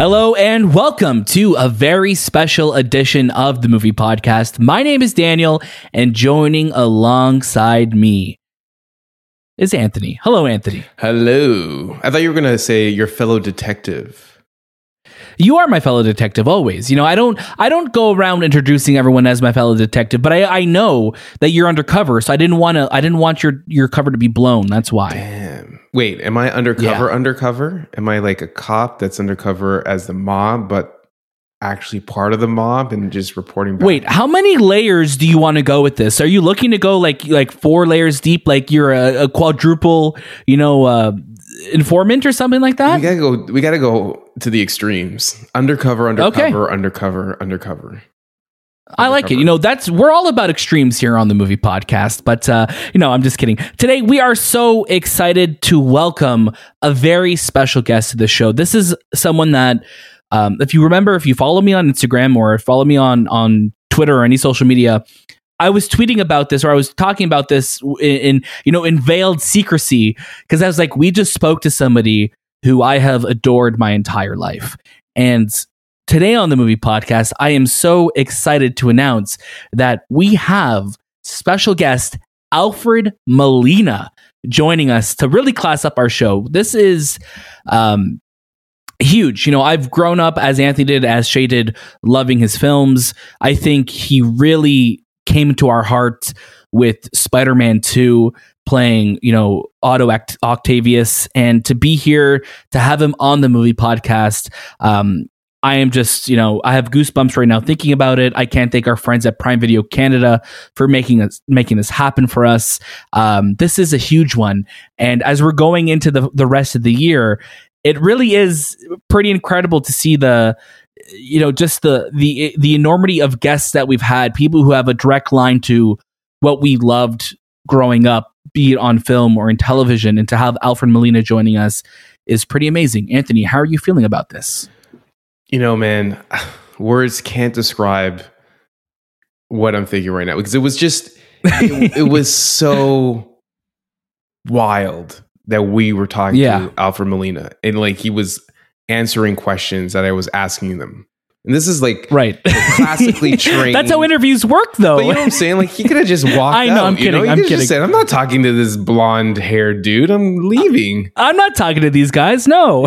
Hello and welcome to a very special edition of the movie podcast. My name is Daniel, and joining alongside me is Anthony. Hello, Anthony. Hello. I thought you were going to say your fellow detective. You are my fellow detective always. You know, I don't I don't go around introducing everyone as my fellow detective, but I, I know that you're undercover, so I didn't want to I didn't want your your cover to be blown. That's why. Damn. Wait, am I undercover Yeah. undercover? Am I like a cop that's undercover as the mob but actually part of the mob and just reporting back? Wait, how many layers do you want to go with this? Are you looking to go like like four layers deep, like you're a, a quadruple, you know, uh, informant or something like that? we got to go we got to go to the extremes. Undercover, undercover, undercover, undercover. I like it. You know, that's we're all about extremes here on the movie podcast, but uh, you know, I'm just kidding. Today we are so excited to welcome a very special guest to the show. This is someone that um, if you remember, if you follow me on Instagram or follow me on on Twitter or any social media, I was tweeting about this or I was talking about this in, in you know in veiled secrecy because I was like, we just spoke to somebody who I have adored my entire life, and today on the movie podcast, I am so excited to announce that we have special guest Alfred Molina joining us to really class up our show. This is um huge. You know, I've grown up as Anthony did, as Shay did, loving his films. I think he really came to our heart with Spider-Man 2 playing, you know, Otto Oct- Octavius and to be here to have him on the movie podcast um I am just, you know, I have goosebumps right now thinking about it. I can't thank our friends at Prime Video Canada for making us making this happen for us. Um, this is a huge one, and as we're going into the the rest of the year, it really is pretty incredible to see the you know just the the the enormity of guests that we've had people who have a direct line to what we loved growing up be it on film or in television and to have alfred molina joining us is pretty amazing anthony how are you feeling about this You know, man, words can't describe what I'm thinking right now because it was just it, it was so wild that we were talking Yeah. to Alfred Molina and like he was answering questions that I was asking them. And this is like right classically trained- that's how interviews work though But you know what I'm saying? Like he could have just walked I know, out. I'm you know? kidding, He I'm kidding. Just said, I'm not talking to this blonde haired dude. I'm leaving. Uh, i'm not talking to these guys no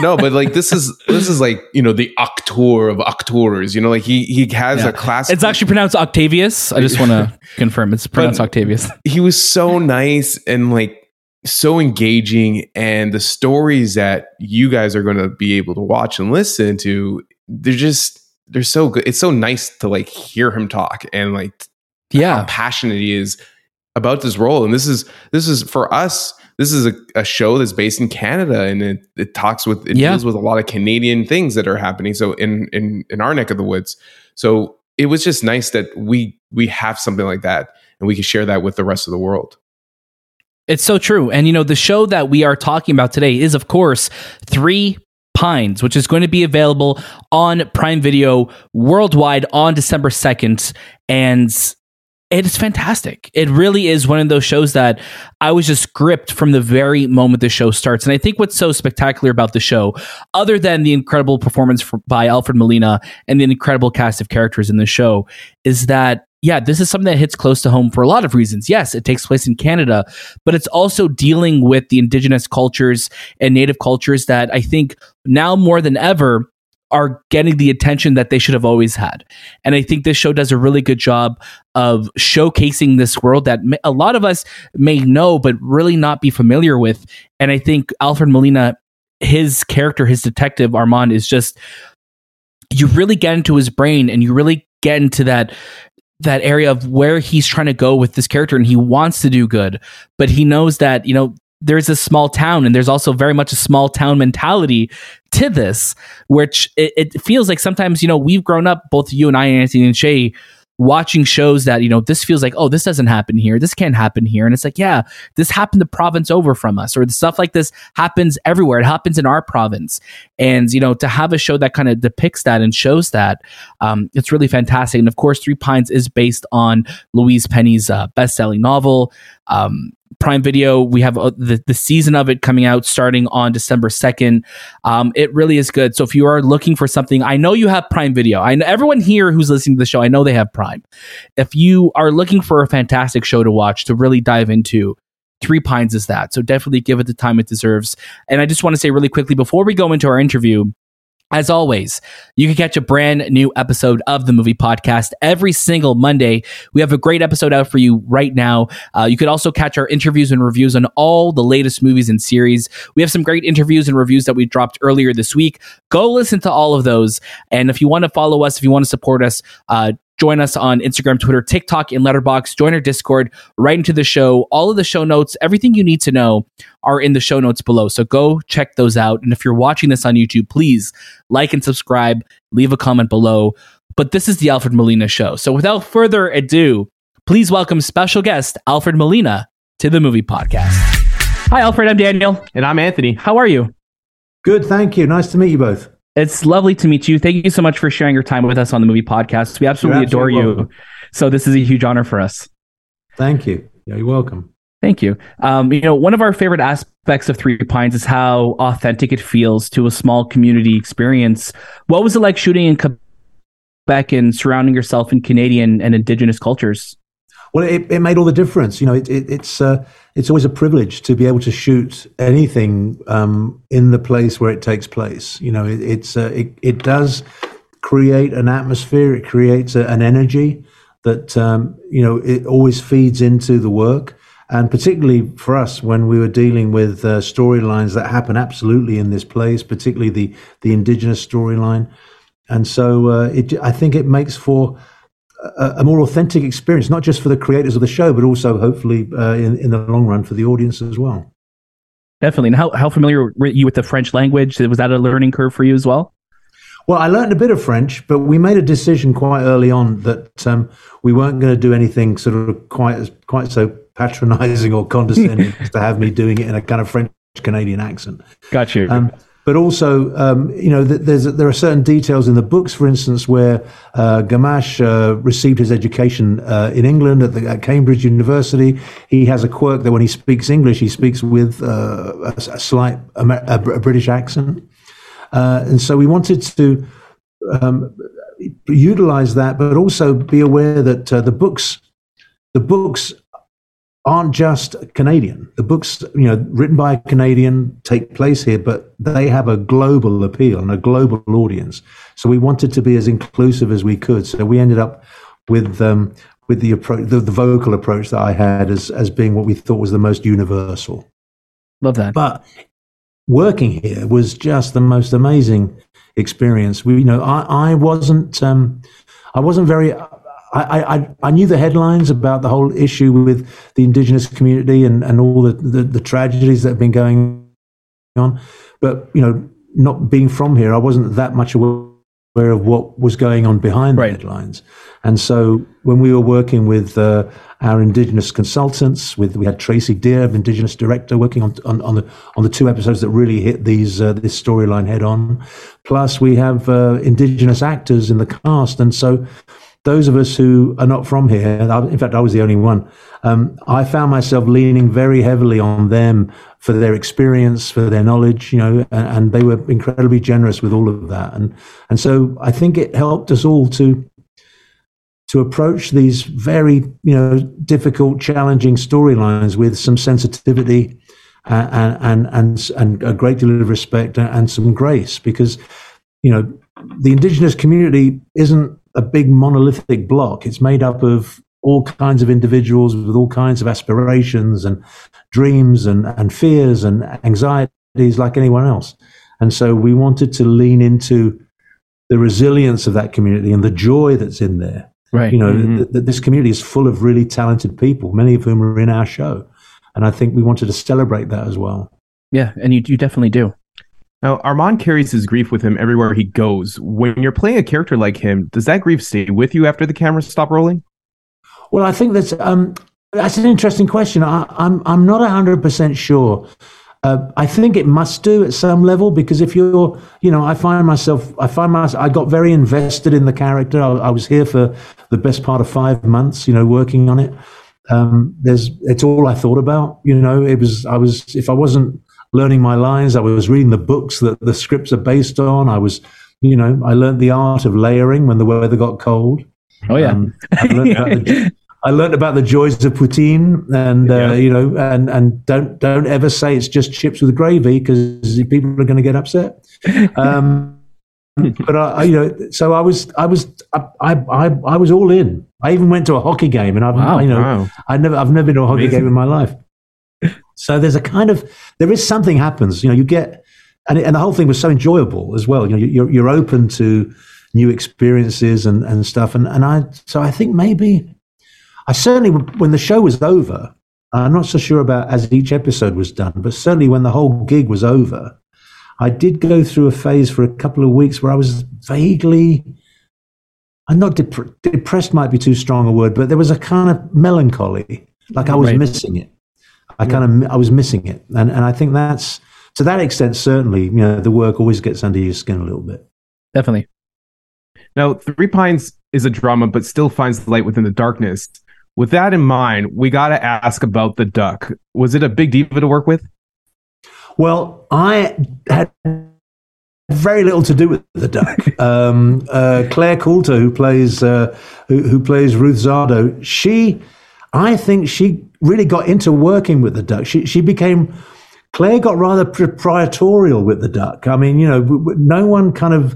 no, but like this is this is like you know the actor of actors. You know, like he he has Yeah. a class. it's actually pronounced octavius i just want to confirm it's pronounced octavius he was so nice and like so engaging, and the stories that you guys are going to be able to watch and listen to, they're just they're so good. It's so nice to like hear him talk and like yeah, how passionate he is about this role. And this is this is for us. This is a, a show that's based in Canada, and it, it talks with it Yeah. deals with a lot of Canadian things that are happening. So in in in our neck of the woods, so it was just nice that we we have something like that, and we can share that with the rest of the world. It's so true. And you know, the show that we are talking about today is, of course, Three Pines, which is going to be available on Prime Video worldwide on December 2nd. And it is fantastic. It really is one of those shows that I was just gripped from the very moment the show starts. And I think what's so spectacular about the show, other than the incredible performance for, by Alfred Molina and the incredible cast of characters in the show, is that yeah, this is something that hits close to home for a lot of reasons. Yes, it takes place in Canada, but it's also dealing with the indigenous cultures and native cultures that I think now more than ever are getting the attention that they should have always had. And I think this show does a really good job of showcasing this world that a lot of us may know, but really not be familiar with. And I think Alfred Molina, his character, his detective Armand, is just you really get into his brain and you really get into that that area of where he's trying to go with this character and he wants to do good but he knows that you know there's a small town and there's also very much a small town mentality to this which it, it feels like sometimes you know we've grown up both you and i and anthony and shay watching shows that you know this feels like oh this doesn't happen here. This can't happen here. And it's like yeah this happened the province over from us or the stuff like this happens everywhere. It happens in our province. And you know to have a show that kind of depicts that and shows that um, it's really fantastic. And of course three pines is based on louise penny's uh, best-selling novel. Um, Prime Video. We have uh, the, the season of it coming out starting on December 2nd. Um, it really is good. So if you are looking for something, I know you have Prime Video. I know everyone here who's listening to the show, I know they have Prime. If you are looking for a fantastic show to watch, to really dive into, Three Pines is that. So definitely give it the time it deserves. And I just want to say really quickly before we go into our interview, as always, you can catch a brand new episode of the movie podcast every single Monday. We have a great episode out for you right now. Uh, you could also catch our interviews and reviews on all the latest movies and series. We have some great interviews and reviews that we dropped earlier this week. Go listen to all of those. And if you want to follow us, if you want to support us, uh, join us on Instagram, Twitter, TikTok, and Letterboxd. Join our Discord, right into the show. All of the show notes, everything you need to know are in the show notes below. So go check those out. And if you're watching this on YouTube, please like and subscribe, leave a comment below. But this is the Alfred Molina Show. So without further ado, please welcome special guest Alfred Molina to the movie podcast. Hi, Alfred. I'm Daniel. And I'm Anthony. How are you? Good. Thank you. Nice to meet you both. It's lovely to meet you. Thank you so much for sharing your time with us on the movie podcast. We absolutely, adore you. So this is a huge honor for us. Thank you. Yeah, you're welcome. Thank you. Um, you know, one of our favorite aspects of Three Pines is how authentic it feels to a small community experience. What was it like shooting in Quebec and surrounding yourself in Canadian and Indigenous cultures? Well, it, it made all the difference. You know, it, it, it's uh, it's always a privilege to be able to shoot anything um, in the place where it takes place. You know, it's uh, it, it does create an atmosphere. It creates a, an energy that um, you know it always feeds into the work. And particularly for us, when we were dealing with uh, storylines that happen absolutely in this place, particularly the the indigenous storyline, and so uh, it, I think it makes for a, a, more authentic experience, not just for the creators of the show, but also hopefully uh, in, in the long run for the audience as well. Definitely. And how, how familiar were you with the French language? Was that a learning curve for you as well? Well, I learned a bit of French, but we made a decision quite early on that um, we weren't going to do anything sort of quite as quite so patronizing or condescending to have me doing it in a kind of French Canadian accent. Got you. Um, but also, um, you know, there are certain details in the books, for instance, where uh, uh, received his education uh, in England at, the, at, Cambridge University. He has a quirk that when he speaks English, he speaks with uh, a, a, slight a, a, British accent, uh, and so we wanted to um, utilize that, but also be aware that uh, the books, the books aren't just Canadian. The books, you know, written by a Canadian take place here, but they have a global appeal and a global audience. So we wanted to be as inclusive as we could. So we ended up with um, with the approach, the, the vocal approach that I had as as being what we thought was the most universal. Love that. But working here was just the most amazing experience. We, you know, I I wasn't um, I wasn't very I, I, I knew the headlines about the whole issue with the indigenous community and, and all the, the, the, tragedies that have been going on. But, you know, not being from here, I wasn't that much aware of what was going on behind right. the headlines. And so when we were working with uh, our indigenous consultants, with we had Tracey Deer, indigenous director, working on, on, on, the on the two episodes that really hit these uh, this storyline head on. Plus, we have uh, indigenous actors in the cast, and so those of us who are not from here, in fact, I was the only one, um, I found myself leaning very heavily on them for their experience, for their knowledge, you know, and, and, they were incredibly generous with all of that. And, and so I think it helped us all to, to approach these very, you know, difficult, challenging storylines with some sensitivity and, and, and, and a great deal of respect and some grace because, you know, the indigenous community isn't a big monolithic block. It's made up of all kinds of individuals with all kinds of aspirations and dreams and, and fears and anxieties like anyone else. And so we wanted to lean into the resilience of that community and the joy that's in there. Right. You know, mm-hmm. th- th- this community is full of really talented people, many of whom are in our show. And I think we wanted to celebrate that as well. Yeah, and you, you definitely do. Now, Armand carries his grief with him everywhere he goes. When you're playing a character like him, does that grief stay with you after the cameras stop rolling? Well, I think that's um, that's an interesting question. I, am I'm, I'm not hundred percent sure. Uh, I think it must do at some level because if you're, you know, I find myself, I find myself, I got very invested in the character. I, I was here for the best part of five months, you know, working on it. Um, there's it's all I thought about. You know, it was I was if I wasn't learning my lines, I was reading the books that the scripts are based on. I was, you know, I learned the art of layering when the weather got cold. Oh yeah. Um, I, learned the, I, learned about the joys of poutine, and uh, yeah. you know, and and don't don't ever say it's just chips with gravy because people are going to get upset. Um, but I, you know, so I was, I was, I, I, I was all in. I even went to a hockey game, and I've, wow, you know, wow. I never, I've never been to a hockey Amazing. game in my life. So there's a kind of, there is something happens. You know, you get, and and the whole thing was so enjoyable as well. You know, you're you're open to new experiences and and stuff. And and I, so I think maybe, I certainly when the show was over, I'm not so sure about as each episode was done, but certainly when the whole gig was over. I did go through a phase for a couple of weeks where I was vaguely, I'm not dep- depressed, might be too strong a word, but there was a kind of melancholy, like I was right. missing it. I yeah. kind of, I was missing it. And, and I think that's, to that extent, certainly, you know, the work always gets under your skin a little bit. Definitely. Now, Three Pines is a drama, but still finds the light within the darkness. With that in mind, we got to ask about the duck. Was it a big diva to work with? Well, I had very little to do with the duck. Um, uh, Clare Coulter, who plays uh, who, who, plays Ruth Zardo, she, I think she really got into working with the duck. She she became. Clare got rather proprietorial with the duck. I mean, you know, no one kind of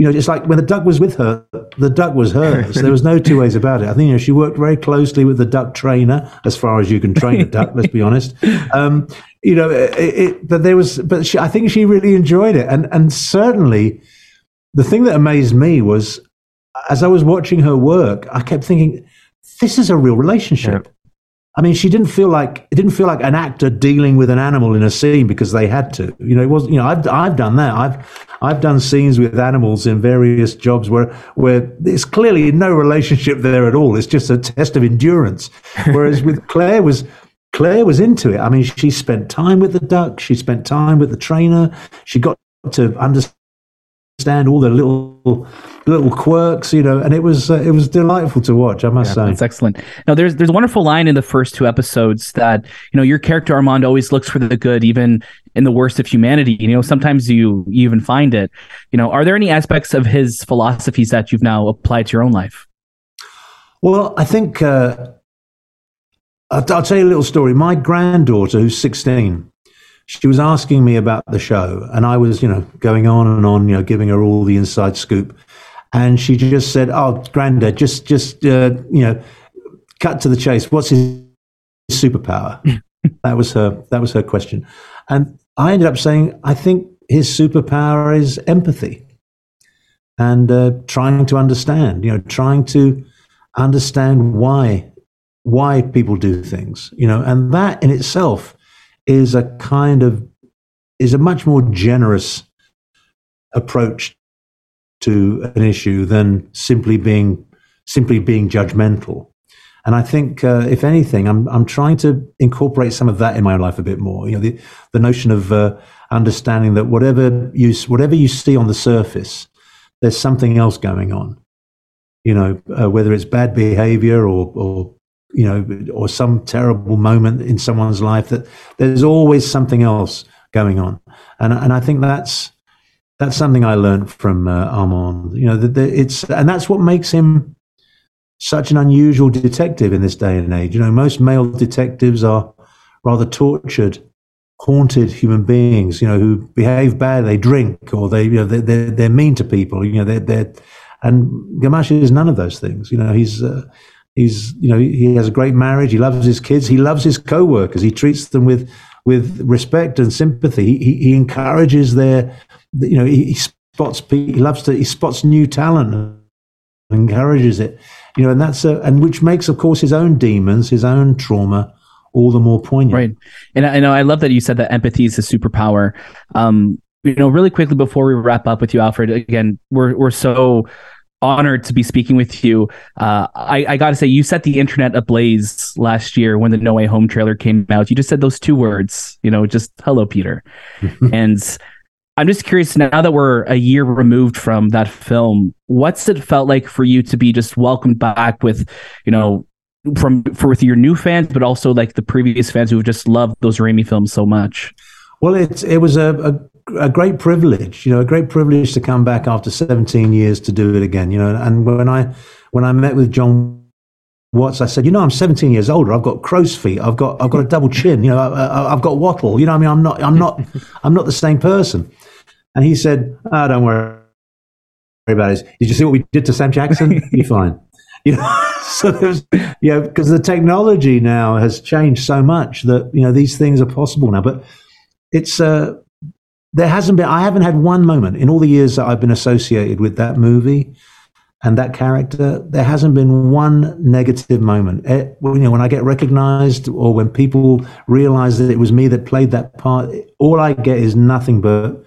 you know, it's like when the duck was with her, the duck was hers. there was no two ways about it. I think you know she worked very closely with the duck trainer, as far as you can train a duck. let's be honest. Um, you know, it, it, but there was, but she, I think she really enjoyed it, and and certainly, the thing that amazed me was, as I was watching her work, I kept thinking, this is a real relationship. Yeah. I mean, she didn't feel like it didn't feel like an actor dealing with an animal in a scene because they had to. You know, it was. You know, I've I've done that. I've I've done scenes with animals in various jobs where where there's clearly no relationship there at all. It's just a test of endurance. Whereas with Clare was Clare was into it. I mean, she spent time with the duck. She spent time with the trainer. She got to understand understand all the little little quirks, you know, and it was uh, it was delightful to watch. I must yeah, say, it's excellent. Now, there's there's a wonderful line in the first two episodes that you know your character Armand always looks for the good, even in the worst of humanity. You know, sometimes you, you even find it. You know, are there any aspects of his philosophies that you've now applied to your own life? Well, I think uh, I'll, I'll tell you a little story. My granddaughter, who's 16, she was asking me about the show, and I was, you know, going on and on, you know, giving her all the inside scoop. And she just said, "Oh, Granddad, just, just, uh, you know, cut to the chase. What's his superpower?" that was her. That was her question, and I ended up saying, "I think his superpower is empathy and uh, trying to understand. You know, trying to understand why why people do things. You know, and that in itself." Is a kind of is a much more generous approach to an issue than simply being simply being judgmental. And I think, uh, if anything, I'm I'm trying to incorporate some of that in my own life a bit more. You know, the the notion of uh, understanding that whatever you whatever you see on the surface, there's something else going on. You know, uh, whether it's bad behavior or or you know, or some terrible moment in someone's life, that there's always something else going on. And, and I think that's, that's something I learned from uh, Armand. You know, that it's, and that's what makes him such an unusual detective in this day and age. You know, most male detectives are rather tortured, haunted human beings. You know, who behave bad, they drink, or they, you know, they're they're, they're mean to people. You know, they're they're, and Gamache is none of those things. You know, he's uh, He's, you know, he has a great marriage. He loves his kids. He loves his co-workers. He treats them with with respect and sympathy. He, he encourages their, you know, he, he spots. He loves to. He spots new talent and encourages it. You know, and that's a, and which makes, of course, his own demons, his own trauma, all the more poignant. Right. And I know I love that you said that empathy is a superpower. Um, you know, really quickly before we wrap up with you, Alfred. Again, we're we're so honored to be speaking with you. Uh, I, I got to say, you set the internet ablaze last year when the No Way Home trailer came out. You just said those two words, you know, just hello, Peter. and I'm just curious now that we're a year removed from that film, what's it felt like for you to be just welcomed back with, you know, from for with your new fans, but also like the previous fans who have just loved those Raimi films so much? Well, it's it was a, a, a great privilege, you know, a great privilege to come back after 17 years to do it again, you know. And when I when I met with Jon Watts, I said, you know, I'm 17 years older. I've got crow's feet. I've got I've got a double chin. You know, I, have got wattle. You know, I mean, I'm not I'm not I'm not the same person. And he said, "Ah, oh, don't worry about it. Did you see what we did to Sam Jackson? You're fine." You know, so there's, you know, because the technology now has changed so much that you know these things are possible now. But it's uh, there hasn't been. I haven't had one moment in all the years that I've been associated with that movie and that character. There hasn't been one negative moment. It, eh, you know, when I get recognized or when people realize that it was me that played that part, all I get is nothing but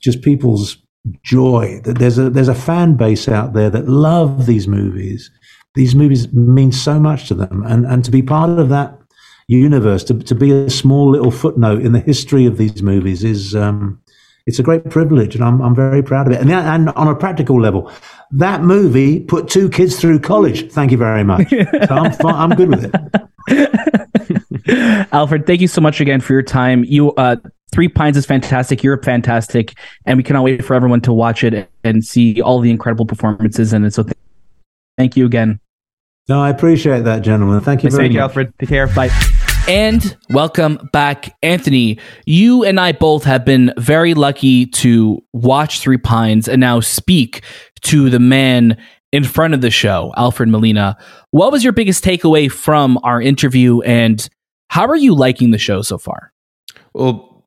just people's joy. That there's a there's a fan base out there that love these movies. These movies mean so much to them, and and to be part of that universe, to, to be a small little footnote in the history of these movies is um, it's a great privilege, and I'm I'm very proud of it. And and on a practical level, that movie put two kids through college. Thank you very much. So I'm I'm good with it. Alfred, thank you so much again for your time. You uh, Three Pines is fantastic. You're fantastic, and we cannot wait for everyone to watch it and see all the incredible performances in it. So, th- thank you again. No, I appreciate that, gentlemen. Thank you very much. you, Alfred. Take care. Bye. And welcome back, Anthony. You and I both have been very lucky to watch Three Pines and now speak to the man in front of the show, Alfred Molina. What was your biggest takeaway from our interview, and how are you liking the show so far? Well,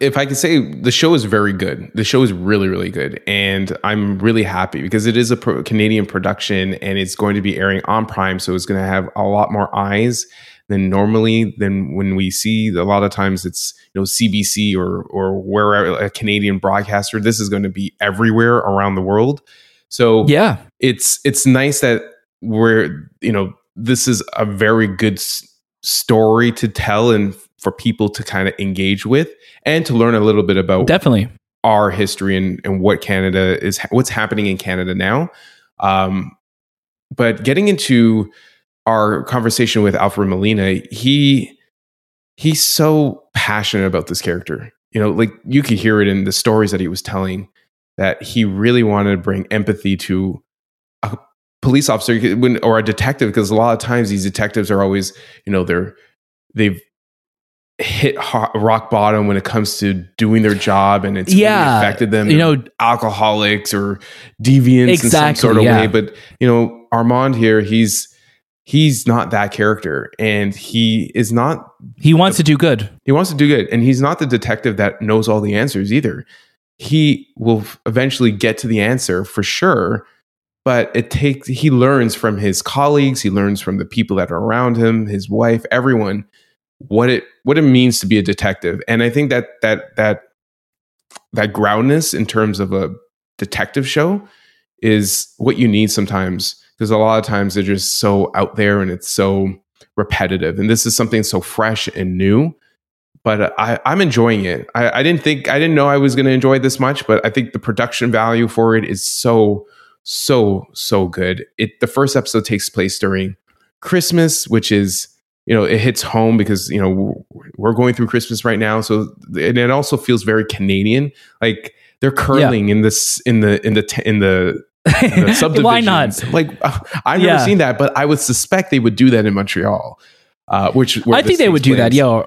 if I could say the show is very good. The show is really, really good. And I'm really happy because it is a pro- Canadian production and it's going to be airing on Prime. So it's going to have a lot more eyes than normally than when we see a lot of times it's you know CBC or or wherever a Canadian broadcaster. This is going to be everywhere around the world. So yeah, it's it's nice that we're you know this is a very good s- story to tell and for people to kind of engage with and to learn a little bit about definitely our history and, and what Canada is, what's happening in Canada now. Um, but getting into our conversation with Alfred Molina, he he's so passionate about this character. You know, like you could hear it in the stories that he was telling that he really wanted to bring empathy to a police officer or a detective because a lot of times these detectives are always, you know, they're they've hit rock bottom when it comes to doing their job and it's yeah, really affected them you know alcoholics or deviants exactly, in some sort of yeah. way but you know armand here he's he's not that character and he is not he wants the, to do good he wants to do good and he's not the detective that knows all the answers either he will eventually get to the answer for sure but it takes he learns from his colleagues he learns from the people that are around him his wife everyone what it what it means to be a detective. And I think that that that that groundness in terms of a detective show is what you need sometimes because a lot of times they're just so out there and it's so repetitive. And this is something so fresh and new. But I, I'm enjoying it. I, I didn't think I didn't know I was going to enjoy this much, but I think the production value for it is so so so good. It the first episode takes place during Christmas, which is you know it hits home because you know we're going through christmas right now so and it also feels very canadian like they're curling yeah. in this in the in the in the. Why not? Like I've yeah. never seen that, but I would suspect they would do that in Montreal. Uh, which I think they would do that. Yeah,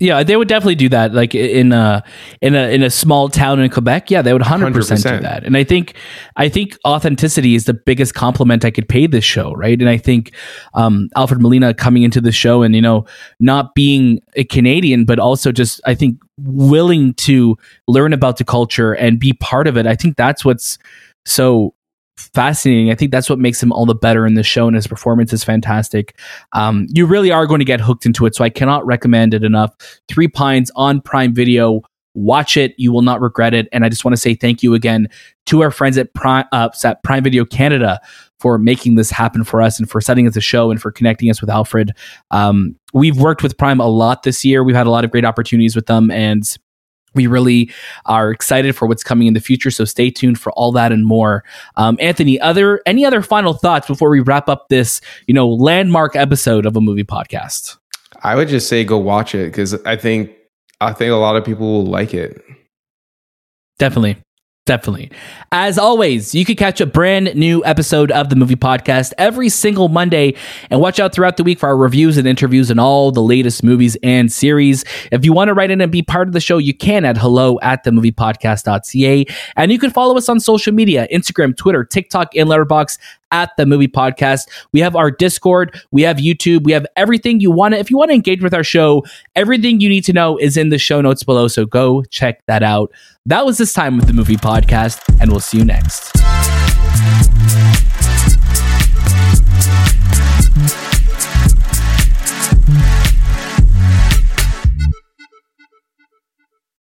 yeah, they would definitely do that. Like in a in a in a small town in Quebec, yeah, they would hundred percent do that. And I think I think authenticity is the biggest compliment I could pay this show, right? And I think um, Alfred Molina coming into the show and you know not being a Canadian, but also just I think willing to learn about the culture and be part of it. I think that's what's so fascinating. I think that's what makes him all the better in the show, and his performance is fantastic. Um, you really are going to get hooked into it, so I cannot recommend it enough. Three Pines on Prime Video. Watch it; you will not regret it. And I just want to say thank you again to our friends at Prime, uh, at Prime Video Canada for making this happen for us and for setting us a show and for connecting us with Alfred. Um, we've worked with Prime a lot this year. We've had a lot of great opportunities with them, and we really are excited for what's coming in the future so stay tuned for all that and more. Um, anthony other any other final thoughts before we wrap up this you know landmark episode of a movie podcast? I would just say go watch it because i think i think a lot of people will like it. Definitely Definitely. As always, you can catch a brand new episode of the movie podcast every single Monday and watch out throughout the week for our reviews and interviews and all the latest movies and series. If you want to write in and be part of the show, you can at hello at the movie podcast.ca. And you can follow us on social media Instagram, Twitter, TikTok, and Letterboxd at the movie podcast. We have our Discord, we have YouTube, we have everything you want to. If you want to engage with our show, everything you need to know is in the show notes below. So go check that out. That was this time with the movie podcast, and we'll see you next.